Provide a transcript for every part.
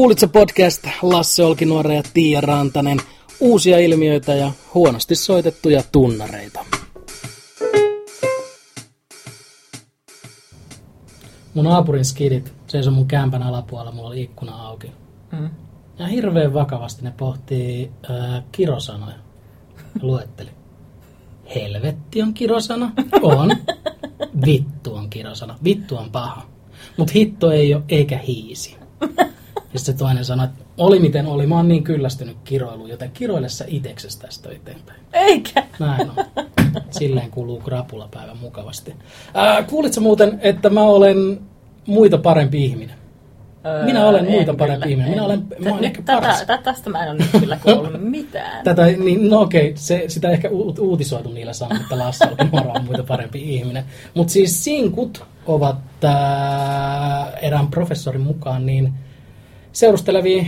Kuulitse podcast Lasse Olkinuore ja Tiia Rantanen. Uusia ilmiöitä ja huonosti soitettuja tunnareita. Mun naapurin skidit seisoi mun kämpän alapuolella, mulla oli ikkuna auki. Mm. Ja hirveän vakavasti ne pohtii äh, kirosanoja. Ja luetteli. Helvetti on kirosana. On. Vittu on kirosana. Vittu on paha. Mutta hitto ei ole eikä hiisi. Ja sitten se toinen sanoi, että oli miten oli, mä oon niin kyllästynyt kiroiluun, joten kiroile sä iteksestä tästä eteenpäin. Eikä. Näin on. Silleen kuluu krapulapäivä mukavasti. Ää, kuulitko muuten, että mä olen muita parempi ihminen? Minä olen en muita kyllä, parempi ihminen. Minä en. olen- mä oon Nyt ehkä paras. tätä, tä- tästä mä en ole nyt kyllä kuullut mitään. Tätä, niin, no okei, se, sitä ehkä uut, uutisoitu niillä sanoilla, että Lasse Olkinuora on muita parempi ihminen. Mutta siis sinkut ovat ää, erään professorin mukaan niin seurustelevia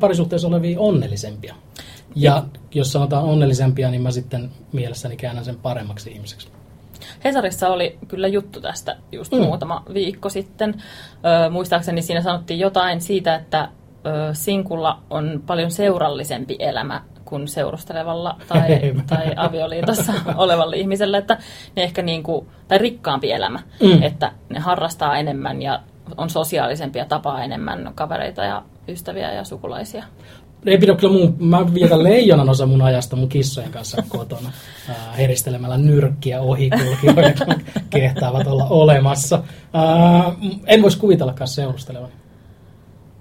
parisuhteessa olevia onnellisempia. Ja jos sanotaan onnellisempia, niin mä sitten mielessäni käännän sen paremmaksi ihmiseksi. Hesarissa oli kyllä juttu tästä just Mm. muutama viikko sitten. Ö, muistaakseni siinä sanottiin jotain siitä, että ö, sinkulla on paljon seurallisempi elämä kuin seurustelevalla tai, tai avioliitossa olevalla ihmisellä, että ne ehkä niin kuin, tai rikkaampi elämä, Mm. että ne harrastaa enemmän ja on sosiaalisempi ja tapaa enemmän kavereita ja ystäviä ja sukulaisia. Ei pidä kyllä mun, mä vietän leijonan osa mun ajasta mun kissojen kanssa kotona ää, heristelemällä nyrkkiä ohikulkijoille, kun kehtaavat olla olemassa. Ää, en voisi kuvitellakaan seurustelevan.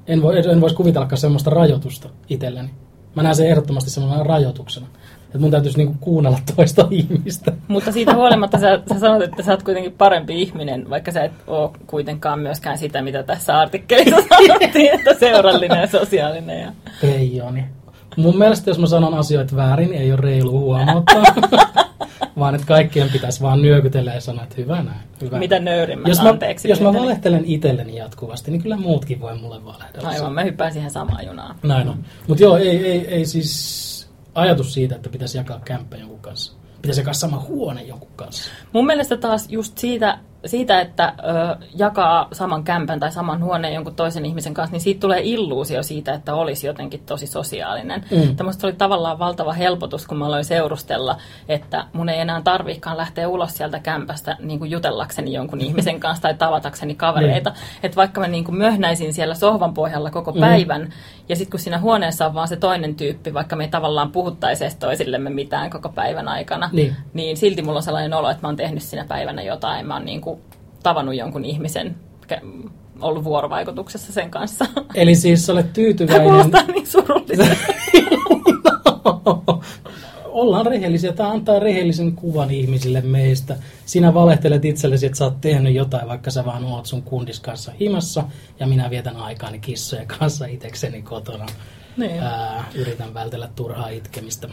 En, voi, en voisi kuvitellakaan semmoista rajoitusta itselleni. Mä näen sen ehdottomasti semmoisena rajoituksena. Että mun täytyisi niinku kuunnella toista ihmistä. Mutta siitä huolimatta sä, sä sanot, että sä oot kuitenkin parempi ihminen, vaikka sä et ole kuitenkaan myöskään sitä, mitä tässä artikkelissa sanottiin, että seurallinen ja sosiaalinen. Ja... Peijoni. Mun mielestä jos mä sanon asioita väärin, ei ole reilu huomauttaa. vaan että kaikkien pitäisi vaan nyökytellä ja sanoa, että hyvä näin. Hyvä Mitä näin. nöyrimmät jos mä, anteeksi jos mä valehtelen itselleni jatkuvasti, niin kyllä muutkin voi mulle valehdella. Aivan, mä hyppään siihen samaan junaan. Näin on. Mutta joo, ei, ei, ei siis ajatus siitä, että pitäisi jakaa kämppä jonkun kanssa. Pitäisi jakaa sama huone jonkun kanssa. Mun mielestä taas just siitä, siitä että ö, jakaa saman kämpän tai saman huoneen jonkun toisen ihmisen kanssa, niin siitä tulee illuusio siitä, että olisi jotenkin tosi sosiaalinen. Mm. Mm. Tämmöistä oli tavallaan valtava helpotus, kun mä aloin seurustella, että mun ei enää tarviikaan lähteä ulos sieltä kämpästä niin kuin jutellakseni jonkun ihmisen kanssa tai tavatakseni kavereita. Että vaikka mä niin kuin möhnäisin siellä sohvan pohjalla koko Mm. päivän, ja sitten kun siinä huoneessa on vaan se toinen tyyppi, vaikka me ei tavallaan puhuttaisi edes toisillemme mitään koko päivän aikana, Niin. niin silti mulla on sellainen olo, että mä oon tehnyt siinä päivänä jotain. Mä oon niin kuin tavannut jonkun ihmisen, ollut vuorovaikutuksessa sen kanssa. Eli siis sä olet Tämä tyytyväinen... kuulostaa niin surulliselta. Ollaan rehellisiä. Tämä antaa rehellisen kuvan ihmisille meistä. Sinä valehtelet itsellesi, että sä oot tehnyt jotain, vaikka sä vaan oot sun kundis kanssa himassa, ja minä vietän aikaani kissojen kanssa itekseni kotona. Niin. Ää, yritän vältellä turhaa itkemistä.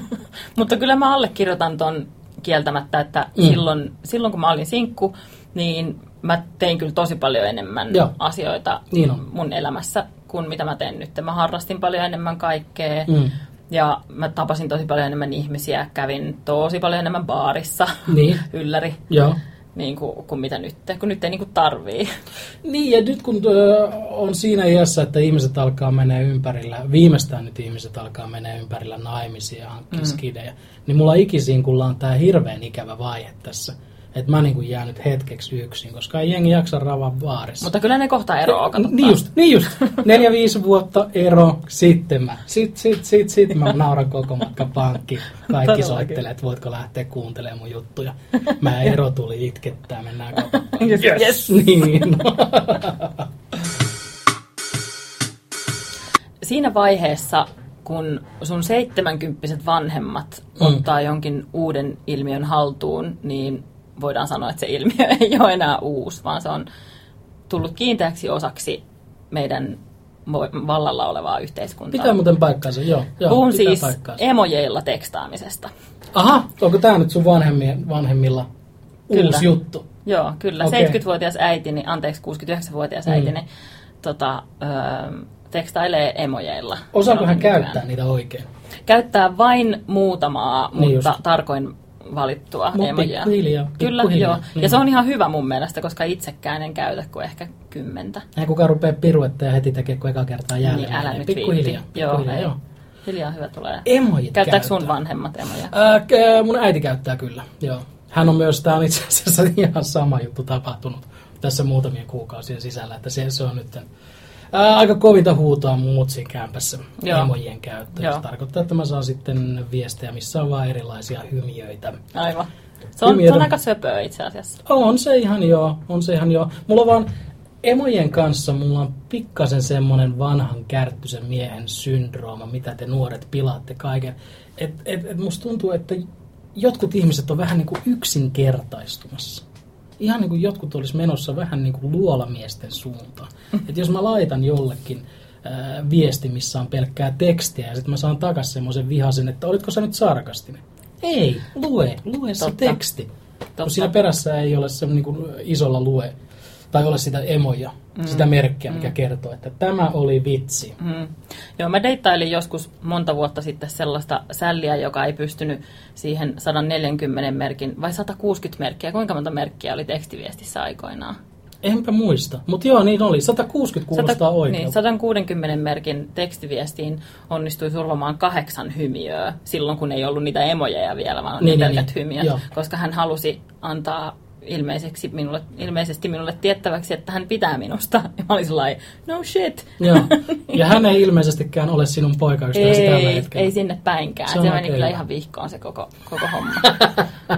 Mutta kyllä mä allekirjoitan ton kieltämättä, että Mm. silloin, silloin kun mä olin sinkku, niin mä tein kyllä tosi paljon enemmän Joo. asioita Niin on. mun elämässä kuin mitä mä teen nyt. Mä harrastin paljon enemmän kaikkea. Mm. Ja mä tapasin tosi paljon enemmän ihmisiä, kävin tosi paljon enemmän baarissa, Niin. ylläri, Joo. Niin kuin, kuin mitä nyt, kun nyt ei niin kuin tarvii. Niin, ja nyt kun ö, on siinä iässä, että ihmiset alkaa mennä ympärillä, viimeistään nyt ihmiset alkaa mennä ympärillä naimisia ja hankkia mm. skidejä, niin mulla ikisinkulla on tää hirveän ikävä vaihe tässä. Että mä niinku jään nyt hetkeksi yksin, koska ei jengi jaksa ravaa baarissa. Mutta kyllä ne kohta eroaa, kato. Niin just, niin just. Neljä, viisi vuotta ero, sitten mä. Sitten sit, sit, sit mä nauran koko matka pankkiin. Kaikki soittelee, että voitko lähteä kuuntelemaan mun juttuja. Mä ero tuli itkettää, mennään katsomaan. Yes. Yes. Niin. Siinä vaiheessa, kun sun seitsemänkymppiset vanhemmat Mm. mm. ottaa jonkin uuden ilmiön haltuun, niin voidaan sanoa, että se ilmiö ei ole enää uusi, vaan se on tullut kiinteäksi osaksi meidän vallalla olevaa yhteiskuntaa. Pitää muuten paikkaansa, joo. joo Puhun siis paikkaansa. emojeilla tekstaamisesta. Aha, onko tämä nyt sun vanhemmien, vanhemmilla Kyllä. uusi juttu? Joo, kyllä. Okay. 70-vuotias äitini, anteeksi 69-vuotias Mm. äitini, tota, öö, tekstailee emojeilla. Osaako hän käyttää niitä oikein? Käyttää vain muutamaa, Niin mutta just. tarkoin valittua Mut emojia. pikkuhiljaa, Kyllä, pikkuhiljaa, joo. niin. Ja se on ihan hyvä mun mielestä, koska itsekään en käytä kuin ehkä kymmentä. Ei kukaan rupea piruetta ja heti tekee, kun eka kertaa jälleen. Niin älä nyt Pikkuhiljaa, viitti. Joo, pikkuhiljaa, ei. joo. Hiljaa hyvä tulee. Emojit Käyttääkö sun käyttää. vanhemmat emoja? K- mun äiti käyttää kyllä, joo. Hän on myös, tämä on itse asiassa ihan sama juttu tapahtunut tässä muutamien kuukausien sisällä, että se, se on nyt ää, aika kovinta huutoa mun mutsin kämpässä Joo. emojien käyttö. Joo. Se tarkoittaa, että mä saan sitten viestejä, missä on vaan erilaisia hymiöitä. Aivan. Se on, se on aika söpöä itse asiassa. On se ihan joo, on se ihan joo. Mulla on vaan emojen kanssa mulla on pikkasen semmonen vanhan kärttyisen miehen syndrooma, mitä te nuoret pilaatte kaiken. Et, et, et musta tuntuu, että jotkut ihmiset on vähän niin kuin yksinkertaistumassa. Ihan niin kuin jotkut olisi menossa vähän niin kuin luolamiesten suuntaan. Et jos mä laitan jollekin ää, viesti, missä on pelkkää tekstiä, ja sitten mä saan takas semmoisen vihasen, että olitko sä nyt sarkastinen? Ei, lue, lue se Totta. teksti. Totta. Kun siinä perässä ei ole se niin kuin isolla lue, tai ole sitä emoja, mm. sitä merkkiä, mikä mm. kertoo, että tämä oli vitsi. Mm. Joo, mä deittailin joskus monta vuotta sitten sellaista sälliä, joka ei pystynyt siihen 140 merkin, vai 160 merkkiä. Kuinka monta merkkiä oli tekstiviestissä aikoinaan? Enpä muista, mutta joo, niin oli. 160 kuulostaa oikein. niin, 160 merkin tekstiviestiin onnistui survomaan kahdeksan hymiöä silloin, kun ei ollut niitä emojeja vielä, vaan Niin, niin, niin, niin. hymiöt, Joo. koska hän halusi antaa ilmeiseksi minulle, ilmeisesti minulle tiettäväksi, että hän pitää minusta. Ja mä olin sellainen, no shit. Joo. Ja hän ei ilmeisestikään ole sinun poikaystäväsi tällä Ei, hetkellä. ei sinne päinkään. Se Se, meni kyllä ihan vihkoon se koko, koko homma.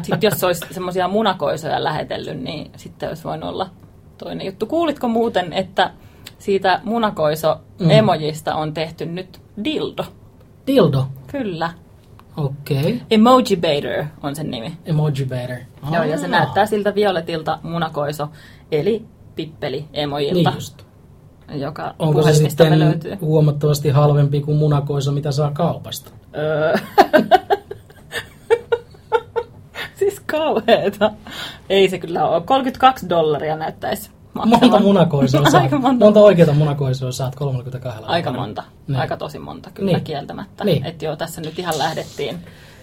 sitten jos olisi semmoisia munakoisoja lähetellyt, niin sitten olisi voinut olla toinen juttu. Kuulitko muuten, että siitä munakoiso-emojista on tehty nyt dildo? Dildo. Kyllä. Okei. Okay. Emoji Baiter on sen nimi. Emoji better. Joo, ja se näyttää siltä violetilta munakoiso, eli pippeli emojilta, Niin just. joka Onko se sitten löytyy. huomattavasti halvempi kuin munakoisa, mitä saa kaupasta? Öö. siis kauheeta. Ei se kyllä ole. 32 dollaria näyttäisi maksavan. Monta munakoisoa saat. Aika monta. monta oikeita munakoisoa saat 32 Aika monta. Niin. Aika tosi monta kyllä Niin. kieltämättä. Niin. Että joo, tässä nyt ihan lähdettiin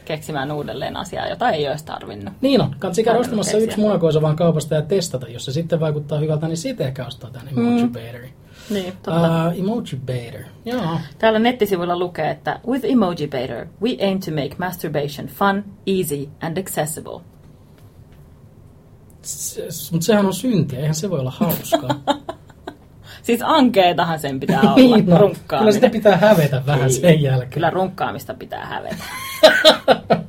keksimään uudelleen asiaa, jota ei olisi tarvinnut. Niin on. Kansi käydä ostamassa keksiä. yksi munakoisa vaan kaupasta ja testata. Jos se sitten vaikuttaa hyvältä, niin sitten ehkä ostaa tämän emoji Mm. baiterin. Niin, totta. Uh, emoji baiter. Joo. Täällä nettisivuilla lukee, että With Emoji Baiter, we aim to make masturbation fun, easy and accessible. Mutta sehän on syntiä, eihän se voi olla hauskaa. Siis ankeetahan sen pitää olla, Niin, no, kyllä runkkaaminen. sitä pitää hävetä vähän Ei, sen jälkeen. Kyllä runkkaamista pitää hävetä.